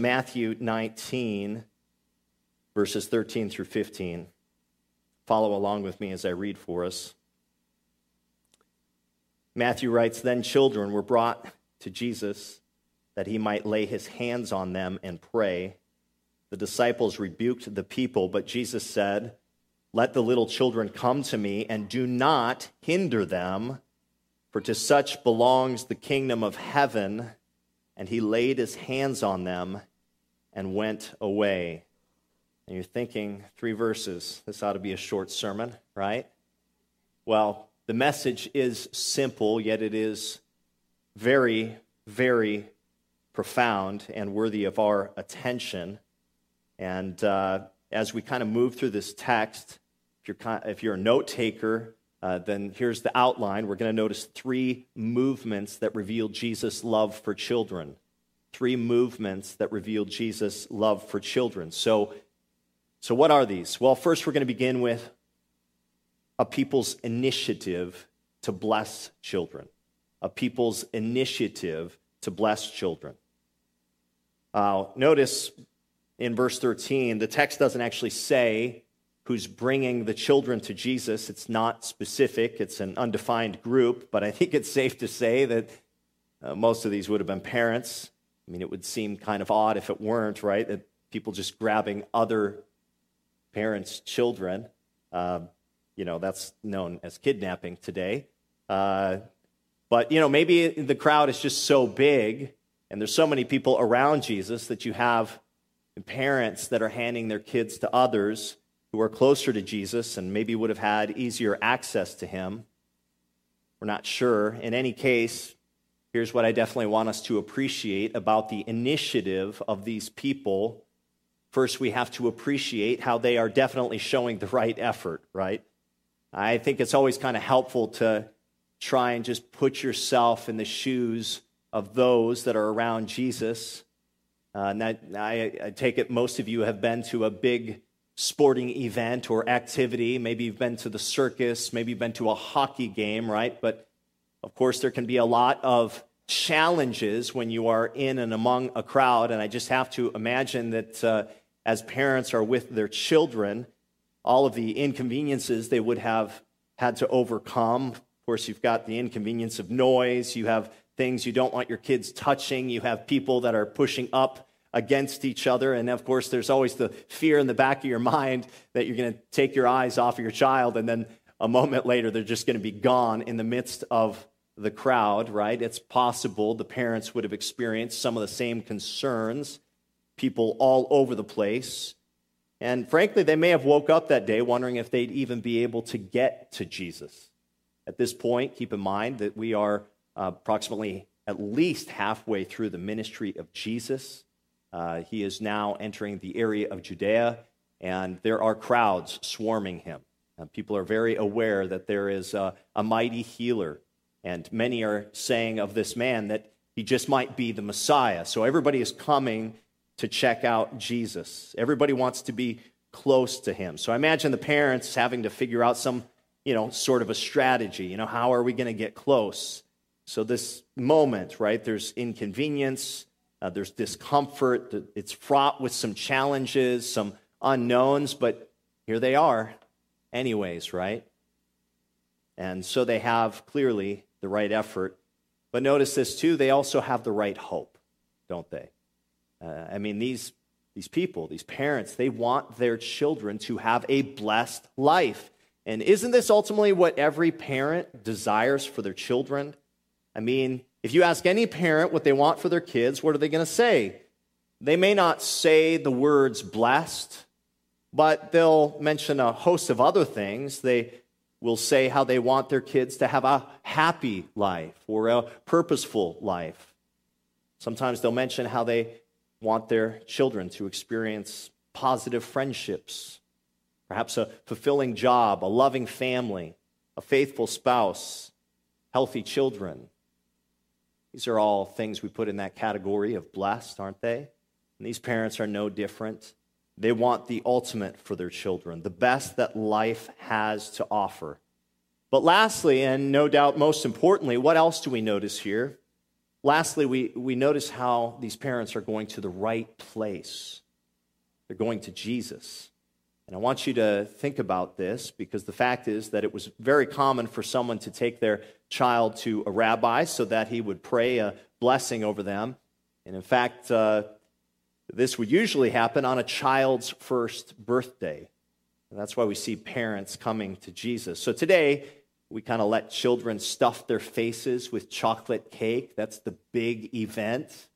Matthew 19, verses 13 through 15. Follow along with me as I read for us. Matthew writes Then children were brought to Jesus that he might lay his hands on them and pray. The disciples rebuked the people, but Jesus said, Let the little children come to me, and do not hinder them, for to such belongs the kingdom of heaven. And he laid his hands on them and went away. And you're thinking, three verses, this ought to be a short sermon, right? Well, the message is simple, yet it is very, very profound and worthy of our attention. And uh, as we kind of move through this text, if you're, if you're a note taker, uh, then here's the outline. We're going to notice three movements that reveal Jesus' love for children. Three movements that reveal Jesus' love for children. So, so what are these? Well, first, we're going to begin with a people's initiative to bless children. A people's initiative to bless children. Uh, notice in verse 13, the text doesn't actually say who's bringing the children to Jesus. It's not specific, it's an undefined group, but I think it's safe to say that uh, most of these would have been parents. I mean, it would seem kind of odd if it weren't, right? That people just grabbing other parents' children. Uh, you know, that's known as kidnapping today. Uh, but, you know, maybe the crowd is just so big and there's so many people around Jesus that you have parents that are handing their kids to others who are closer to Jesus and maybe would have had easier access to him. We're not sure. In any case, here's what I definitely want us to appreciate about the initiative of these people. First, we have to appreciate how they are definitely showing the right effort, right? I think it's always kind of helpful to try and just put yourself in the shoes of those that are around Jesus. Uh, and that, I, I take it most of you have been to a big sporting event or activity. Maybe you've been to the circus, maybe you've been to a hockey game, right? But of course, there can be a lot of challenges when you are in and among a crowd. And I just have to imagine that uh, as parents are with their children, all of the inconveniences they would have had to overcome. Of course, you've got the inconvenience of noise, you have things you don't want your kids touching, you have people that are pushing up against each other. And of course, there's always the fear in the back of your mind that you're going to take your eyes off of your child, and then a moment later, they're just going to be gone in the midst of the crowd, right? It's possible the parents would have experienced some of the same concerns, people all over the place. And frankly, they may have woke up that day wondering if they'd even be able to get to Jesus. At this point, keep in mind that we are uh, approximately at least halfway through the ministry of Jesus. Uh, he is now entering the area of Judea, and there are crowds swarming him. Uh, people are very aware that there is a, a mighty healer, and many are saying of this man that he just might be the Messiah. So everybody is coming to check out Jesus. Everybody wants to be close to him. So I imagine the parents having to figure out some, you know, sort of a strategy. You know, how are we going to get close? So this moment, right? There's inconvenience uh, there's discomfort. It's fraught with some challenges, some unknowns, but here they are, anyways, right? And so they have clearly the right effort. But notice this too, they also have the right hope, don't they? Uh, I mean, these, these people, these parents, they want their children to have a blessed life. And isn't this ultimately what every parent desires for their children? I mean, if you ask any parent what they want for their kids, what are they going to say? They may not say the words blessed, but they'll mention a host of other things. They will say how they want their kids to have a happy life or a purposeful life. Sometimes they'll mention how they want their children to experience positive friendships, perhaps a fulfilling job, a loving family, a faithful spouse, healthy children. These are all things we put in that category of blessed, aren't they? And these parents are no different. They want the ultimate for their children, the best that life has to offer. But lastly, and no doubt most importantly, what else do we notice here? lastly, we, we notice how these parents are going to the right place. They're going to Jesus. And I want you to think about this because the fact is that it was very common for someone to take their child to a rabbi so that he would pray a blessing over them. And in fact, uh, this would usually happen on a child's first birthday. And that's why we see parents coming to Jesus. So today, we kind of let children stuff their faces with chocolate cake. That's the big event.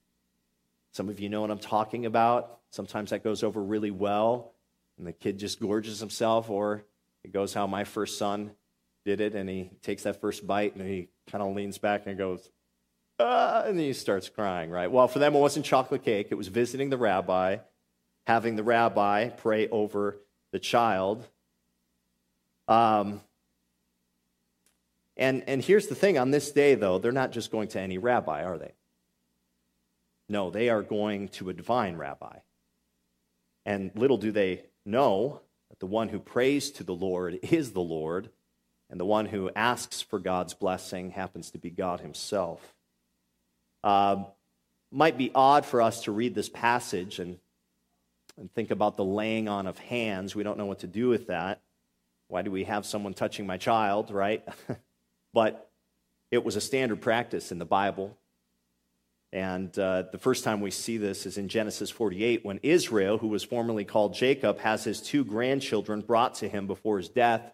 Some of you know what I'm talking about. Sometimes that goes over really well, and the kid just gorges himself, or it goes how my first son did it, and he takes that first bite and he kind of leans back and goes, ah, and then he starts crying, right? Well, for them, it wasn't chocolate cake, it was visiting the rabbi, having the rabbi pray over the child. Um, and, and here's the thing on this day, though, they're not just going to any rabbi, are they? No, they are going to a divine rabbi. And little do they know that the one who prays to the Lord is the Lord, and the one who asks for God's blessing happens to be God Himself. Uh, might be odd for us to read this passage and, and think about the laying on of hands. We don't know what to do with that. Why do we have someone touching my child, right? but it was a standard practice in the Bible. And uh, the first time we see this is in Genesis 48 when Israel, who was formerly called Jacob, has his two grandchildren brought to him before his death,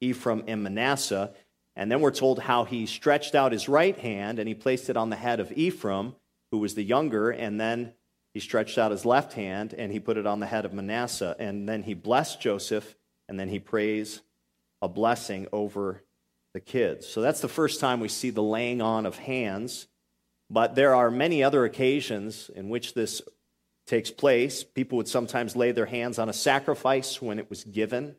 Ephraim and Manasseh. And then we're told how he stretched out his right hand and he placed it on the head of Ephraim, who was the younger, and then he stretched out his left hand and he put it on the head of Manasseh. And then he blessed Joseph, and then he prays a blessing over the kids. So that's the first time we see the laying on of hands. But there are many other occasions in which this takes place. People would sometimes lay their hands on a sacrifice when it was given.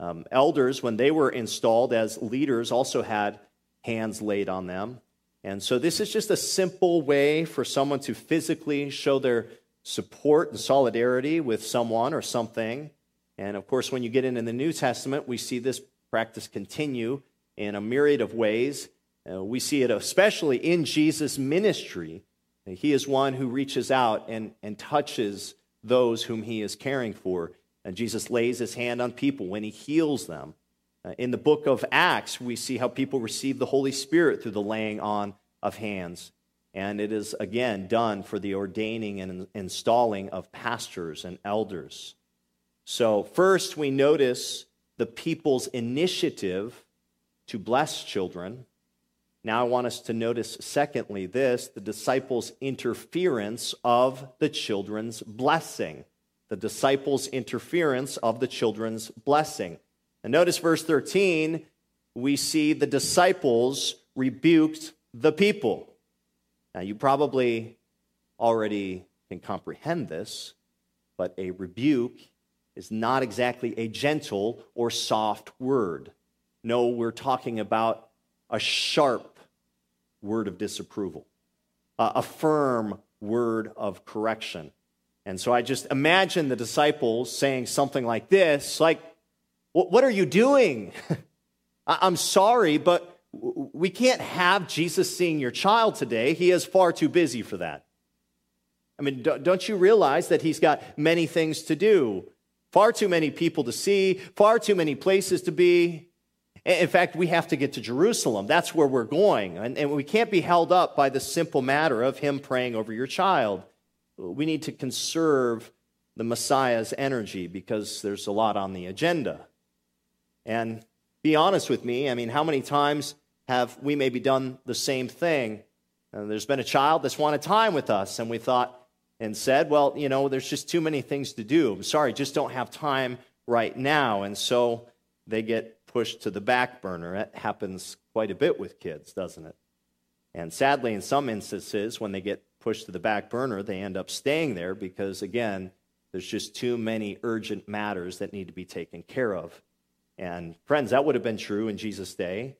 Um, elders, when they were installed as leaders, also had hands laid on them. And so this is just a simple way for someone to physically show their support and solidarity with someone or something. And of course, when you get into the New Testament, we see this practice continue in a myriad of ways. Uh, we see it especially in Jesus' ministry. He is one who reaches out and, and touches those whom he is caring for. And Jesus lays his hand on people when he heals them. Uh, in the book of Acts, we see how people receive the Holy Spirit through the laying on of hands. And it is, again, done for the ordaining and installing of pastors and elders. So, first, we notice the people's initiative to bless children. Now, I want us to notice, secondly, this the disciples' interference of the children's blessing. The disciples' interference of the children's blessing. And notice verse 13, we see the disciples rebuked the people. Now, you probably already can comprehend this, but a rebuke is not exactly a gentle or soft word. No, we're talking about a sharp word of disapproval, a firm word of correction. And so I just imagine the disciples saying something like this like, What are you doing? I'm sorry, but we can't have Jesus seeing your child today. He is far too busy for that. I mean, don't you realize that he's got many things to do? Far too many people to see, far too many places to be. In fact, we have to get to Jerusalem. That's where we're going. And, and we can't be held up by the simple matter of him praying over your child. We need to conserve the Messiah's energy because there's a lot on the agenda. And be honest with me, I mean, how many times have we maybe done the same thing? And there's been a child that's wanted time with us, and we thought and said, well, you know, there's just too many things to do. I'm sorry, just don't have time right now. And so they get pushed to the back burner. It happens quite a bit with kids, doesn't it? And sadly, in some instances, when they get pushed to the back burner, they end up staying there because, again, there's just too many urgent matters that need to be taken care of. And, friends, that would have been true in Jesus' day,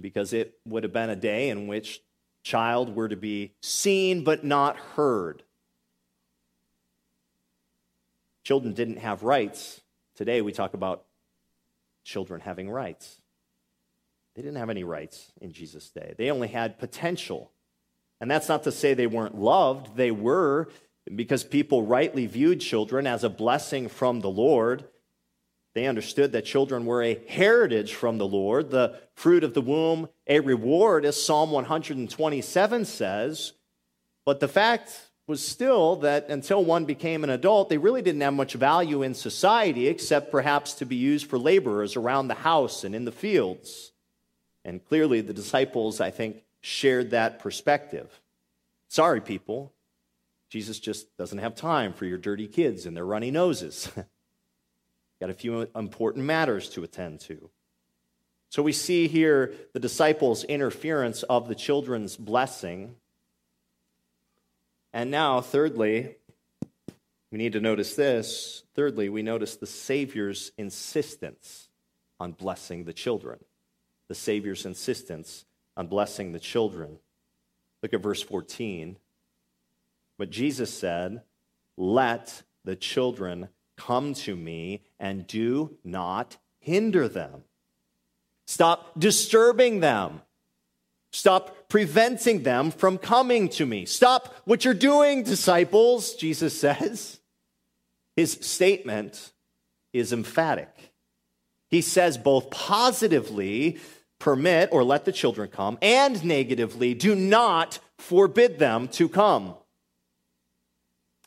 because it would have been a day in which child were to be seen but not heard. Children didn't have rights. Today we talk about children having rights. They didn't have any rights in Jesus' day, they only had potential. And that's not to say they weren't loved, they were, because people rightly viewed children as a blessing from the Lord. They understood that children were a heritage from the Lord, the fruit of the womb, a reward, as Psalm 127 says. But the fact was still that until one became an adult, they really didn't have much value in society except perhaps to be used for laborers around the house and in the fields. And clearly, the disciples, I think, shared that perspective. Sorry, people. Jesus just doesn't have time for your dirty kids and their runny noses. Got a few important matters to attend to. So we see here the disciples' interference of the children's blessing and now, thirdly, we need to notice this. Thirdly, we notice the Savior's insistence on blessing the children. The Savior's insistence on blessing the children. Look at verse 14. But Jesus said, Let the children come to me and do not hinder them. Stop disturbing them. Stop preventing them from coming to me. Stop what you're doing, disciples, Jesus says. His statement is emphatic. He says both positively, permit or let the children come, and negatively, do not forbid them to come.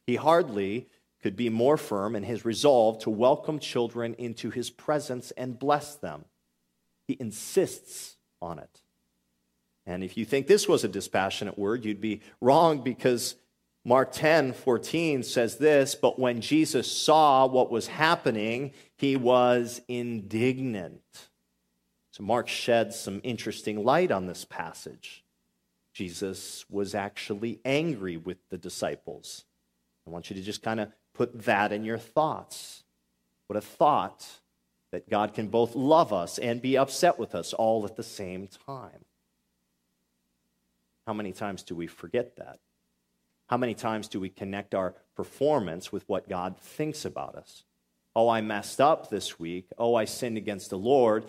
He hardly could be more firm in his resolve to welcome children into his presence and bless them. He insists on it. And if you think this was a dispassionate word, you'd be wrong because Mark 10 14 says this, but when Jesus saw what was happening, he was indignant. So Mark sheds some interesting light on this passage. Jesus was actually angry with the disciples. I want you to just kind of put that in your thoughts. What a thought that God can both love us and be upset with us all at the same time. How many times do we forget that? How many times do we connect our performance with what God thinks about us? Oh, I messed up this week. Oh, I sinned against the Lord.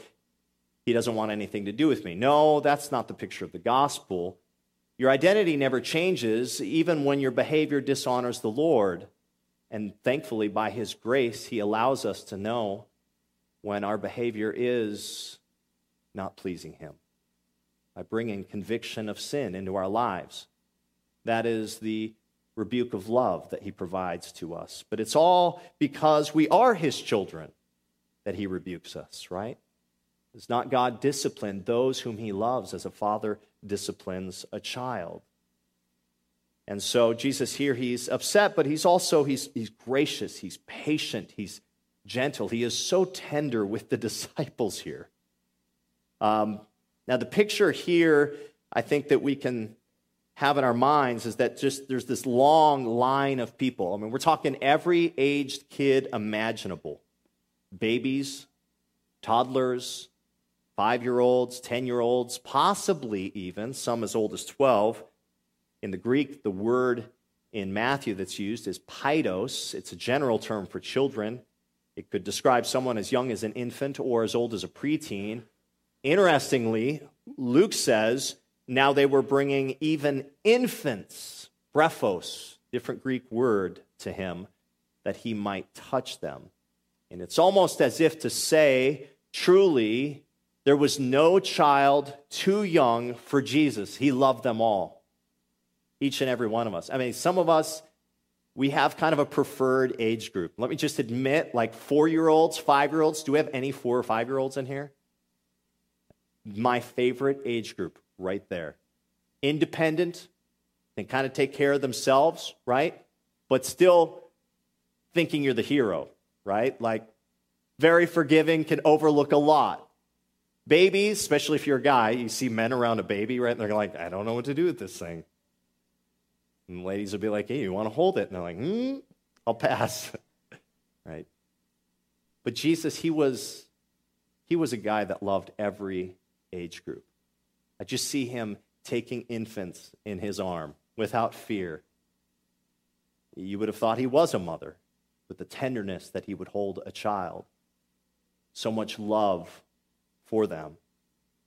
He doesn't want anything to do with me. No, that's not the picture of the gospel. Your identity never changes, even when your behavior dishonors the Lord. And thankfully, by His grace, He allows us to know when our behavior is not pleasing Him by bringing conviction of sin into our lives. That is the rebuke of love that he provides to us. But it's all because we are his children that he rebukes us, right? Does not God discipline those whom he loves as a father disciplines a child? And so Jesus here, he's upset, but he's also he's, he's gracious, he's patient, he's gentle. He is so tender with the disciples here. Um, now, the picture here, I think that we can have in our minds is that just there's this long line of people. I mean, we're talking every aged kid imaginable babies, toddlers, five year olds, 10 year olds, possibly even some as old as 12. In the Greek, the word in Matthew that's used is paidos. It's a general term for children. It could describe someone as young as an infant or as old as a preteen. Interestingly, Luke says, now they were bringing even infants, brephos, different Greek word to him, that he might touch them. And it's almost as if to say, truly, there was no child too young for Jesus. He loved them all, each and every one of us. I mean, some of us, we have kind of a preferred age group. Let me just admit, like four year olds, five year olds. Do we have any four or five year olds in here? My favorite age group right there. Independent, can kind of take care of themselves, right? But still thinking you're the hero, right? Like very forgiving, can overlook a lot. Babies, especially if you're a guy, you see men around a baby, right? And they're like, I don't know what to do with this thing. And ladies will be like, hey, you want to hold it? And they're like, hmm, I'll pass. right? But Jesus, he was he was a guy that loved every age group. I just see him taking infants in his arm without fear. You would have thought he was a mother with the tenderness that he would hold a child. So much love for them.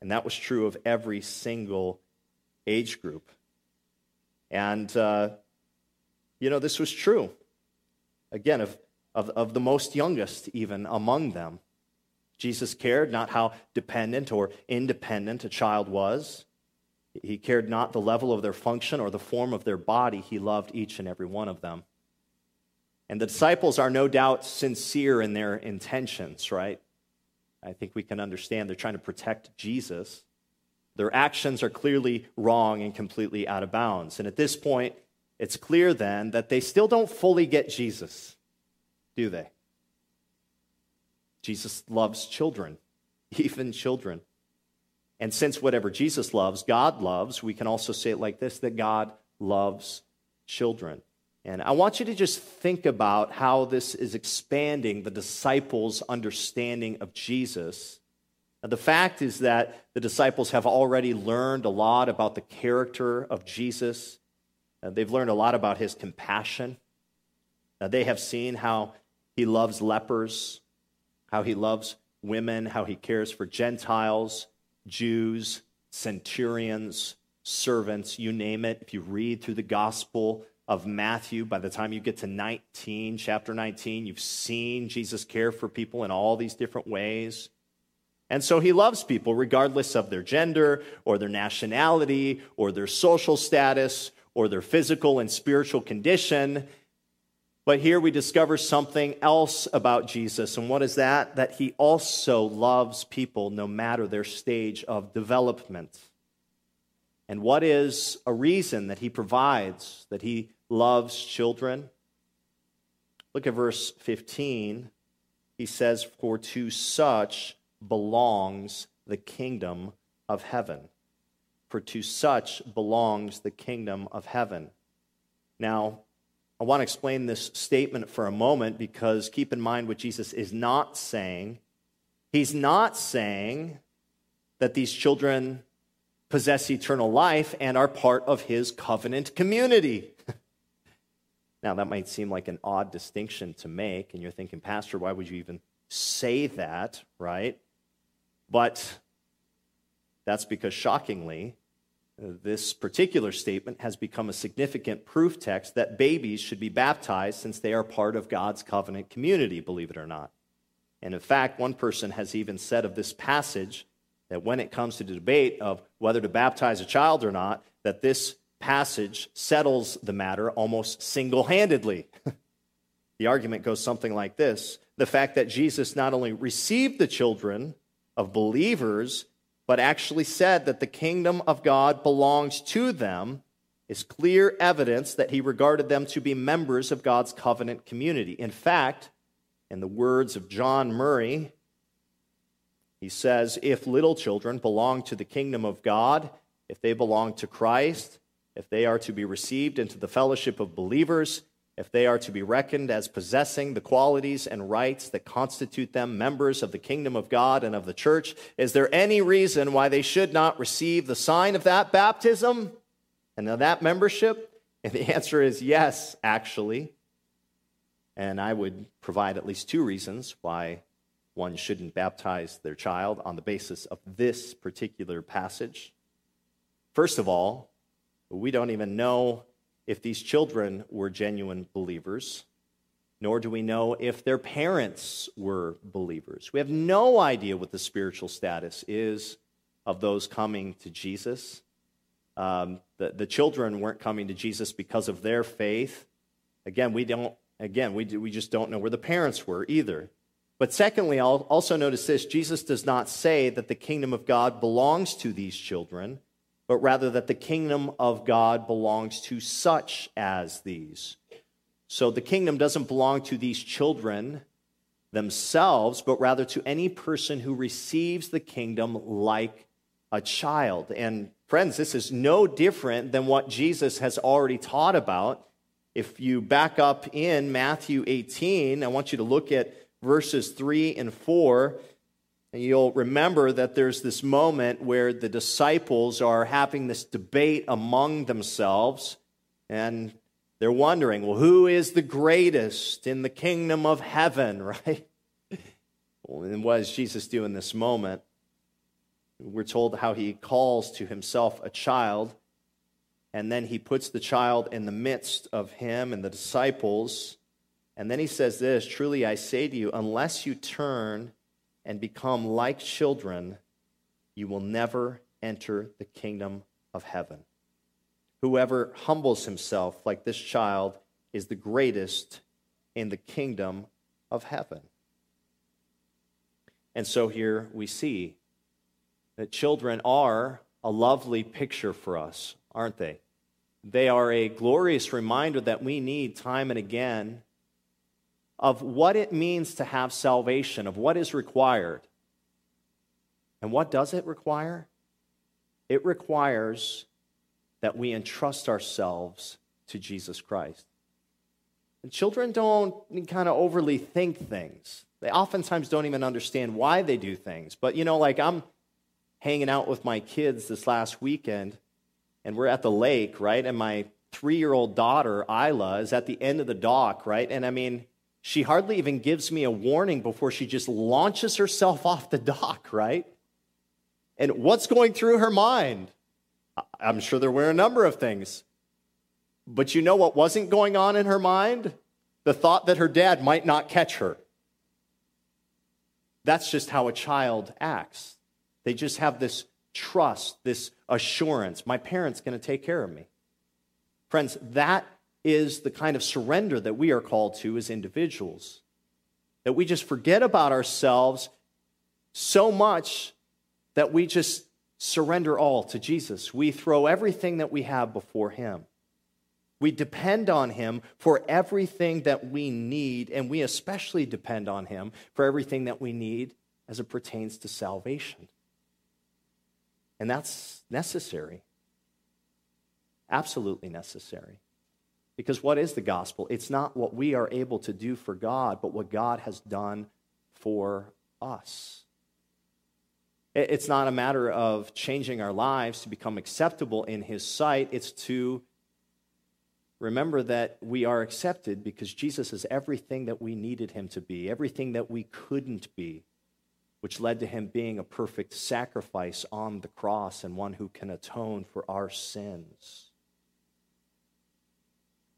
And that was true of every single age group. And, uh, you know, this was true. Again, of, of, of the most youngest, even among them. Jesus cared not how dependent or independent a child was. He cared not the level of their function or the form of their body. He loved each and every one of them. And the disciples are no doubt sincere in their intentions, right? I think we can understand they're trying to protect Jesus. Their actions are clearly wrong and completely out of bounds. And at this point, it's clear then that they still don't fully get Jesus, do they? Jesus loves children, even children. And since whatever Jesus loves, God loves, we can also say it like this that God loves children. And I want you to just think about how this is expanding the disciples' understanding of Jesus. Now, the fact is that the disciples have already learned a lot about the character of Jesus. Uh, they've learned a lot about his compassion. Uh, they have seen how he loves lepers, how he loves women, how he cares for Gentiles, Jews, centurions, servants, you name it. If you read through the gospel, of Matthew, by the time you get to 19, chapter 19, you've seen Jesus care for people in all these different ways. And so he loves people regardless of their gender or their nationality or their social status or their physical and spiritual condition. But here we discover something else about Jesus. And what is that? That he also loves people no matter their stage of development. And what is a reason that he provides that he loves children? Look at verse 15. He says, For to such belongs the kingdom of heaven. For to such belongs the kingdom of heaven. Now, I want to explain this statement for a moment because keep in mind what Jesus is not saying. He's not saying that these children possess eternal life and are part of his covenant community. now, that might seem like an odd distinction to make, and you're thinking, Pastor, why would you even say that, right? But that's because, shockingly, Uh, this particular statement has become a significant proof text that babies should be baptized since they are part of God's covenant community, believe it or not. And in fact, one person has even said of this passage that when it comes to the debate of whether to baptize a child or not, that this passage settles the matter almost single handedly. the argument goes something like this the fact that Jesus not only received the children of believers, but actually said that the kingdom of God belongs to them is clear evidence that he regarded them to be members of God's covenant community. In fact, in the words of John Murray, he says, If little children belong to the kingdom of God, if they belong to Christ, if they are to be received into the fellowship of believers, if they are to be reckoned as possessing the qualities and rights that constitute them members of the kingdom of God and of the church, is there any reason why they should not receive the sign of that baptism and of that membership? And the answer is yes, actually. And I would provide at least two reasons why one shouldn't baptize their child on the basis of this particular passage. First of all, we don't even know if these children were genuine believers, nor do we know if their parents were believers. We have no idea what the spiritual status is of those coming to Jesus. Um, the, the children weren't coming to Jesus because of their faith. Again, we don't. Again, we, do, we just don't know where the parents were either. But secondly, I'll also notice this Jesus does not say that the kingdom of God belongs to these children, but rather that the kingdom of God belongs to such as these. So the kingdom doesn't belong to these children themselves, but rather to any person who receives the kingdom like a child. And friends, this is no different than what Jesus has already taught about. If you back up in Matthew 18, I want you to look at verses 3 and 4, and you'll remember that there's this moment where the disciples are having this debate among themselves, and they're wondering, well, who is the greatest in the kingdom of heaven, right? Well, and what does Jesus do in this moment? We're told how he calls to himself a child and then he puts the child in the midst of him and the disciples. And then he says this Truly I say to you, unless you turn and become like children, you will never enter the kingdom of heaven. Whoever humbles himself like this child is the greatest in the kingdom of heaven. And so here we see that children are a lovely picture for us, aren't they? They are a glorious reminder that we need time and again of what it means to have salvation, of what is required. And what does it require? It requires that we entrust ourselves to Jesus Christ. And children don't kind of overly think things. They oftentimes don't even understand why they do things. But, you know, like I'm hanging out with my kids this last weekend, and we're at the lake, right? And my three year old daughter, Isla, is at the end of the dock, right? And I mean, she hardly even gives me a warning before she just launches herself off the dock, right? And what's going through her mind? I'm sure there were a number of things. But you know what wasn't going on in her mind? The thought that her dad might not catch her. That's just how a child acts. They just have this trust, this assurance. My parents going to take care of me. Friends, that is the kind of surrender that we are called to as individuals. That we just forget about ourselves so much that we just surrender all to Jesus. We throw everything that we have before Him. We depend on Him for everything that we need, and we especially depend on Him for everything that we need as it pertains to salvation. And that's necessary. Absolutely necessary. Because what is the gospel? It's not what we are able to do for God, but what God has done for us. It's not a matter of changing our lives to become acceptable in His sight. It's to remember that we are accepted because Jesus is everything that we needed Him to be, everything that we couldn't be, which led to Him being a perfect sacrifice on the cross and one who can atone for our sins.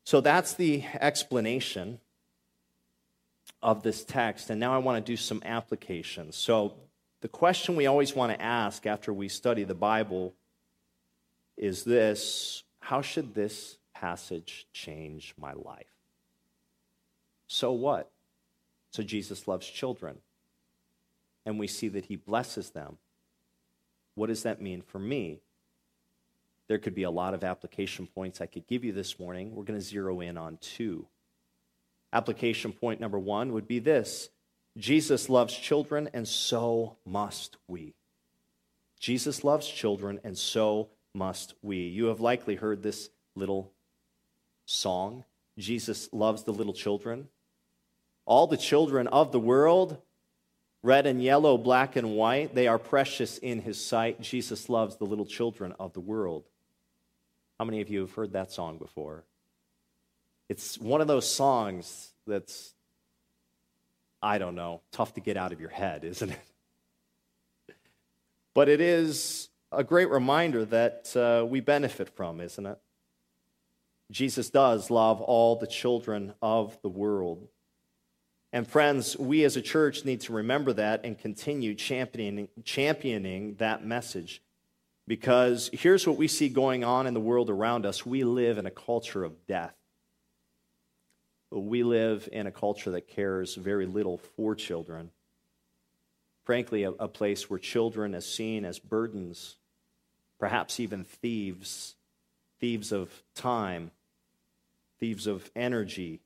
So that's the explanation of this text. And now I want to do some applications. So, the question we always want to ask after we study the Bible is this How should this passage change my life? So what? So, Jesus loves children, and we see that he blesses them. What does that mean for me? There could be a lot of application points I could give you this morning. We're going to zero in on two. Application point number one would be this Jesus loves children, and so must we. Jesus loves children, and so must we. You have likely heard this little song Jesus loves the little children. All the children of the world, red and yellow, black and white, they are precious in his sight. Jesus loves the little children of the world. How many of you have heard that song before? It's one of those songs that's, I don't know, tough to get out of your head, isn't it? But it is a great reminder that uh, we benefit from, isn't it? Jesus does love all the children of the world. And friends, we as a church need to remember that and continue championing, championing that message. Because here's what we see going on in the world around us we live in a culture of death. We live in a culture that cares very little for children. Frankly, a, a place where children are seen as burdens, perhaps even thieves, thieves of time, thieves of energy,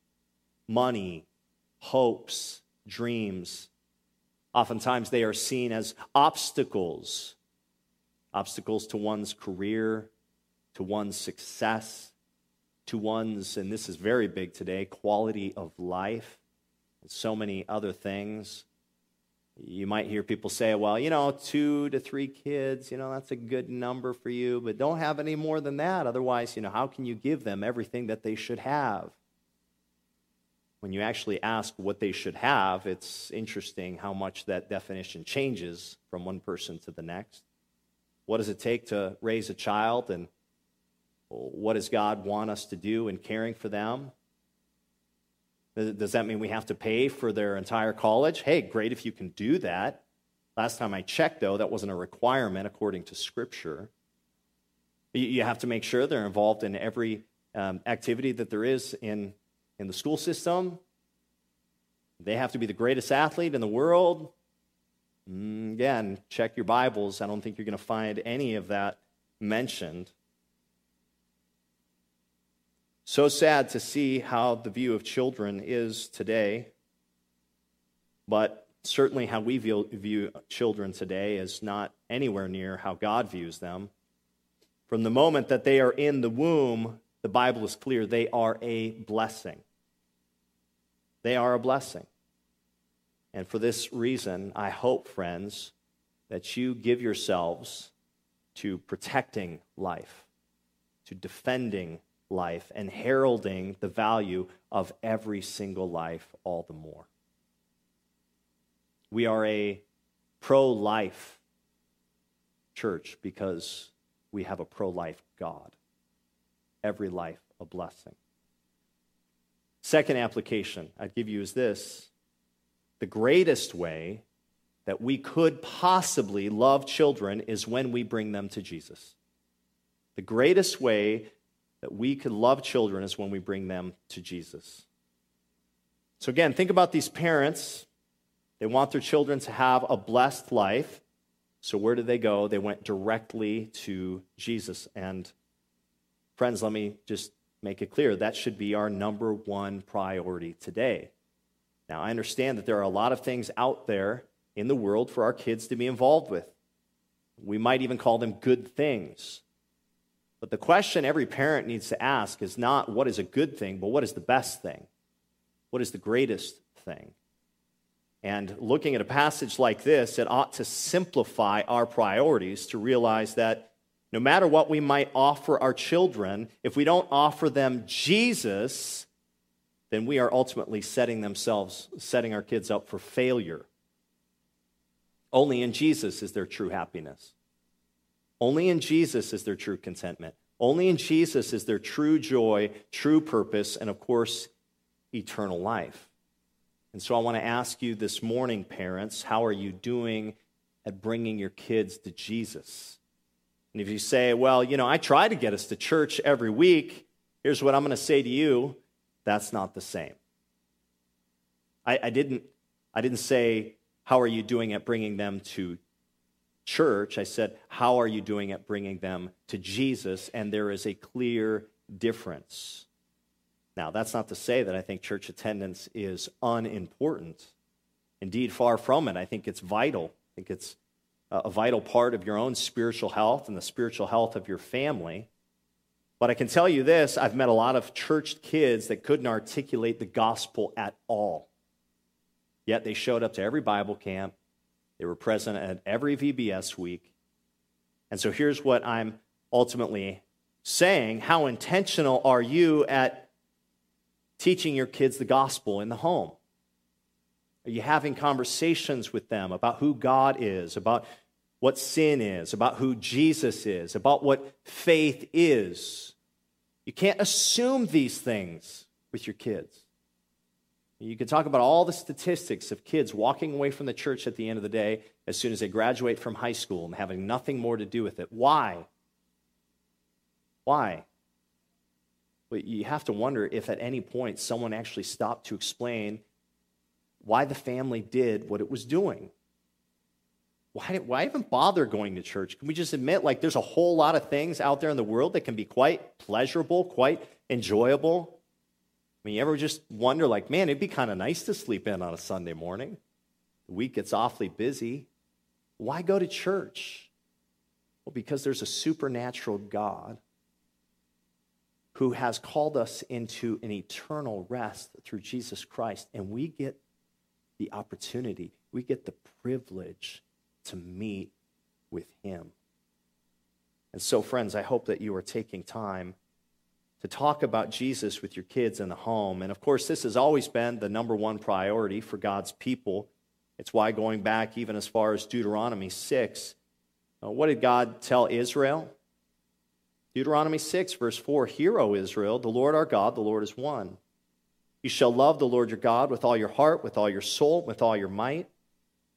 money, hopes, dreams. Oftentimes, they are seen as obstacles obstacles to one's career, to one's success, to one's, and this is very big today, quality of life, and so many other things. You might hear people say, well, you know, two to three kids, you know, that's a good number for you, but don't have any more than that. Otherwise, you know, how can you give them everything that they should have? When you actually ask what they should have, it's interesting how much that definition changes from one person to the next. What does it take to raise a child? And What does God want us to do in caring for them? Does that mean we have to pay for their entire college? Hey, great if you can do that. Last time I checked, though, that wasn't a requirement according to Scripture. You have to make sure they're involved in every um, activity that there is in, in the school system. They have to be the greatest athlete in the world. Mm, again, check your Bibles. I don't think you're going to find any of that mentioned. So sad to see how the view of children is today, but certainly how we view, view children today is not anywhere near how God views them. From the moment that they are in the womb, the Bible is clear they are a blessing. They are a blessing. And for this reason, I hope, friends, that you give yourselves to protecting life, to defending life, and heralding the value of every single life all the more. We are a pro life church because we have a pro life God. Every life a blessing. Second application I'd give you is this the greatest way that we could possibly love children is when we bring them to Jesus. The greatest way that we could love children is when we bring them to Jesus. So, again, think about these parents. They want their children to have a blessed life. So, where did they go? They went directly to Jesus. And, friends, let me just make it clear that should be our number one priority today. Now, I understand that there are a lot of things out there in the world for our kids to be involved with. We might even call them good things. But the question every parent needs to ask is not what is a good thing, but what is the best thing? What is the greatest thing? And looking at a passage like this, it ought to simplify our priorities to realize that no matter what we might offer our children, if we don't offer them Jesus, then we are ultimately setting themselves, setting our kids up for failure. Only in Jesus is there true happiness. Only in Jesus is there true contentment. Only in Jesus is there true joy, true purpose, and of course, eternal life. And so I want to ask you this morning, parents, how are you doing at bringing your kids to Jesus? And if you say, well, you know, I try to get us to church every week, here's what I'm going to say to you that's not the same. I, I, didn't, I didn't say, How are you doing at bringing them to church? I said, How are you doing at bringing them to Jesus? And there is a clear difference. Now, that's not to say that I think church attendance is unimportant. Indeed, far from it. I think it's vital. I think it's a vital part of your own spiritual health and the spiritual health of your family. But I can tell you this I've met a lot of church kids that couldn't articulate the gospel at all. Yet they showed up to every Bible camp, they were present at every VBS week. And so here's what I'm ultimately saying How intentional are you at teaching your kids the gospel in the home? Are you having conversations with them about who God is, about what sin is, about who Jesus is, about what faith is. You can't assume these things with your kids. You can talk about all the statistics of kids walking away from the church at the end of the day as soon as they graduate from high school and having nothing more to do with it. Why? Why? But you have to wonder if at any point someone actually stopped to explain why the family did what it was doing why, why even bother going to church? Can we just admit, like, there's a whole lot of things out there in the world that can be quite pleasurable, quite enjoyable? I mean, you ever just wonder, like, man, it'd be kind of nice to sleep in on a Sunday morning? The week gets awfully busy. Why go to church? Well, because there's a supernatural God who has called us into an eternal rest through Jesus Christ, and we get the opportunity, we get the privilege to meet with Him. And so, friends, I hope that you are taking time to talk about Jesus with your kids in the home. And of course, this has always been the number one priority for God's people. It's why, going back even as far as Deuteronomy 6, uh, what did God tell Israel? Deuteronomy 6, verse 4 Hear, O Israel, the Lord our God, the Lord is one. You shall love the Lord your God with all your heart, with all your soul, with all your might.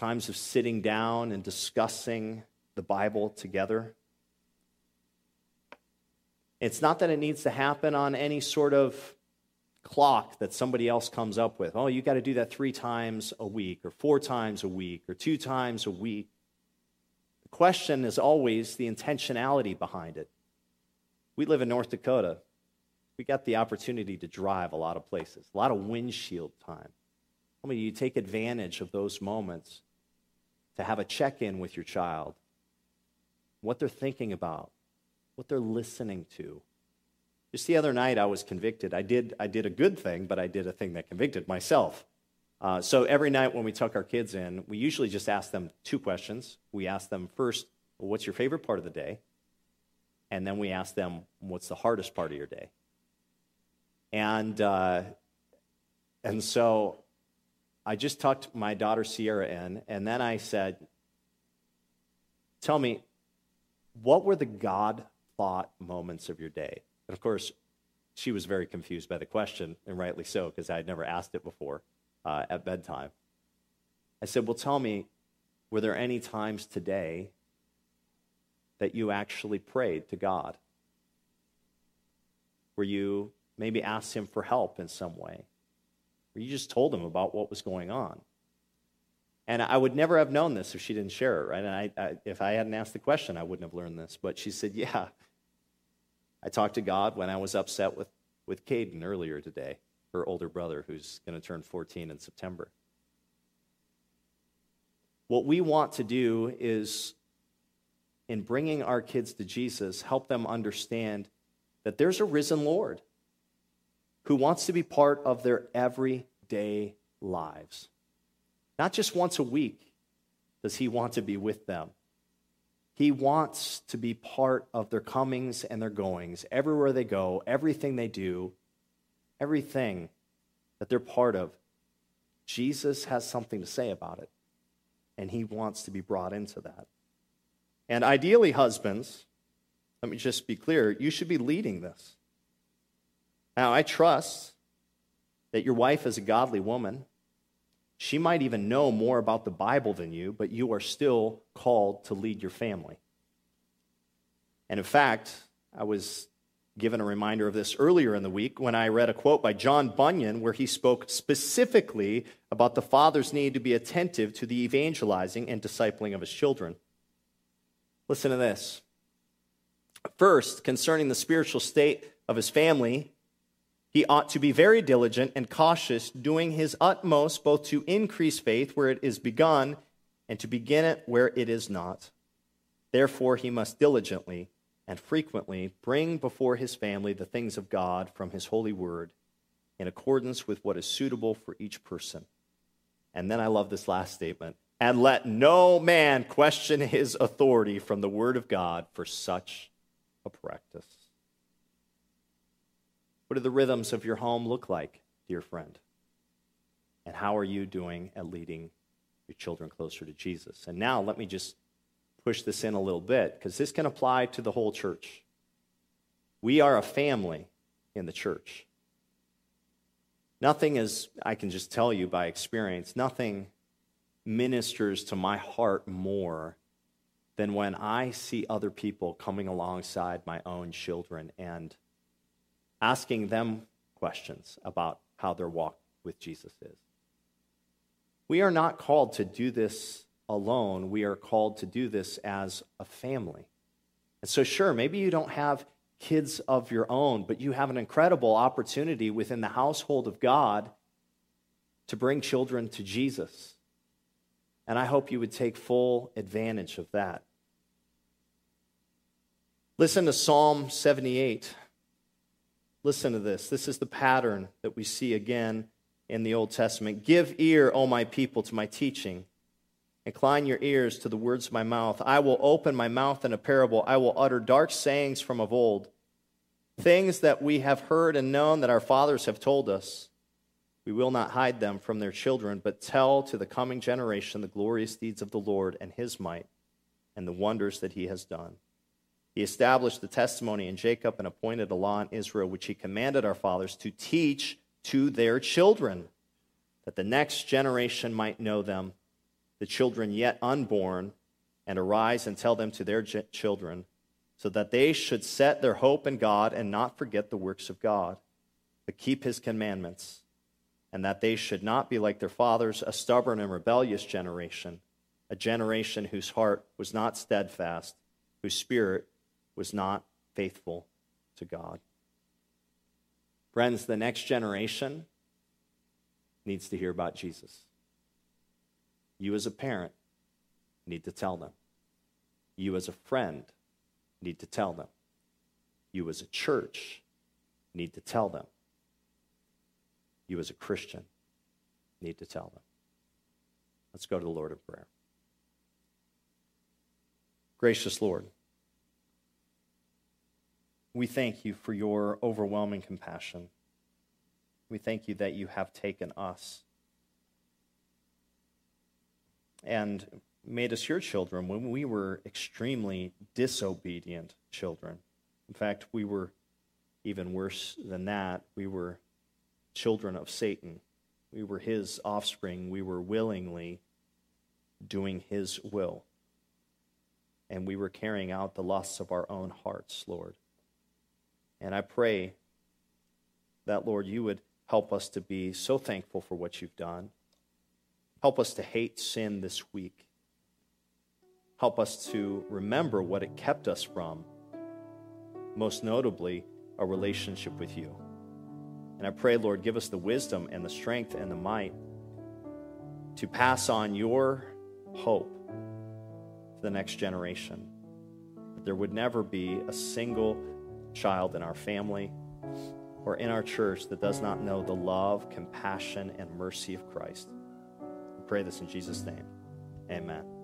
times of sitting down and discussing the Bible together. It's not that it needs to happen on any sort of clock that somebody else comes up with. Oh, you got to do that three times a week, or four times a week, or two times a week. The question is always the intentionality behind it. We live in North Dakota we got the opportunity to drive a lot of places, a lot of windshield time. How many of you take advantage of those moments to have a check in with your child? What they're thinking about, what they're listening to. Just the other night, I was convicted. I did, I did a good thing, but I did a thing that convicted myself. Uh, so every night when we tuck our kids in, we usually just ask them two questions. We ask them first, well, what's your favorite part of the day? And then we ask them, what's the hardest part of your day? And, uh, and so I just tucked my daughter Sierra in, and then I said, Tell me, what were the God thought moments of your day? And of course, she was very confused by the question, and rightly so, because I had never asked it before uh, at bedtime. I said, Well, tell me, were there any times today that you actually prayed to God? Were you maybe asked him for help in some way, you just told him about what was going on. And I would never have known this if she didn't share it, right? And I, I, if I hadn't asked the question, I wouldn't have learned this. But she said, Yeah, I talked to God when I was upset with, with Caden earlier today, her older brother, who's going to turn 14 in September. What we want to do is, in bringing our kids to Jesus, help them understand that there's a risen Lord who wants to be part of their everyday lives. Not just once a week does he want to be with them. He wants to be part of their comings and their goings, everywhere they go, everything they do, everything that they're part of. Jesus has something to say about it, and he wants to be brought into that. And ideally, husbands, let me just be clear, you should be leading this. Now, I trust that your wife is a godly woman. She might even know more about the Bible than you, but you are still called to lead your family. And in fact, I was given a reminder of this earlier in the week when I read a quote by John Bunyan where he spoke specifically about the father's need to be attentive to the evangelizing and discipling of his children. Listen to this. First, concerning the spiritual state of his family, he ought to be very diligent and cautious, doing his utmost both to increase faith where it is begun and to begin it where it is not. Therefore, he must diligently and frequently bring before his family the things of God from his holy word in accordance with what is suitable for each person. And then I love this last statement and let no man question his authority from the word of God for such a practice. What do the rhythms of your home look like, dear friend? And how are you doing at leading your children closer to Jesus? And now let me just push this in a little bit because this can apply to the whole church. We are a family in the church. Nothing is, I can just tell you by experience, nothing ministers to my heart more than when I see other people coming alongside my own children and asking them questions about how their walk with Jesus is. We are not called to do this alone. We are called to do this as a family. And so, sure, maybe you don't have kids of your own, but you have an incredible opportunity within the household of God to bring children to Jesus. And I hope you would take full advantage of that. Listen to Psalm 78. Listen to this. This is the pattern that we see again in the Old Testament. Give ear, O my people, to my teaching. Incline your ears to the words of my mouth. I will open my mouth in a parable. I will utter dark sayings from of old, things that we have heard and known that our fathers have told us. We will not hide them from their children, but tell to the coming generation the glorious deeds of the Lord and his might and the wonders that he has done. He established the testimony in Jacob and appointed a law in Israel, which he commanded our fathers to teach to their children, that the next generation might know them, the children yet unborn, and arise and tell them to their children, so that they should set their hope in God and not forget the works of God, but keep his commandments, and that they should not be like their fathers, a stubborn and rebellious generation, a generation whose heart was not steadfast, whose spirit was not faithful to God. Friends, the next generation needs to hear about Jesus. You, as a parent, need to tell them. You, as a friend, need to tell them. You, as a church, need to tell them. You, as a Christian, need to tell them. Let's go to the Lord of prayer. Gracious Lord, we thank you for your overwhelming compassion. We thank you that you have taken us and made us your children when we were extremely disobedient children. In fact, we were even worse than that. We were children of Satan. We were his offspring. We were willingly doing his will. And we were carrying out the lusts of our own hearts, Lord. And I pray that, Lord, you would help us to be so thankful for what you've done. Help us to hate sin this week. Help us to remember what it kept us from, most notably, a relationship with you. And I pray, Lord, give us the wisdom and the strength and the might to pass on your hope to the next generation. That there would never be a single child in our family or in our church that does not know the love, compassion, and mercy of Christ. We pray this in Jesus' name. Amen.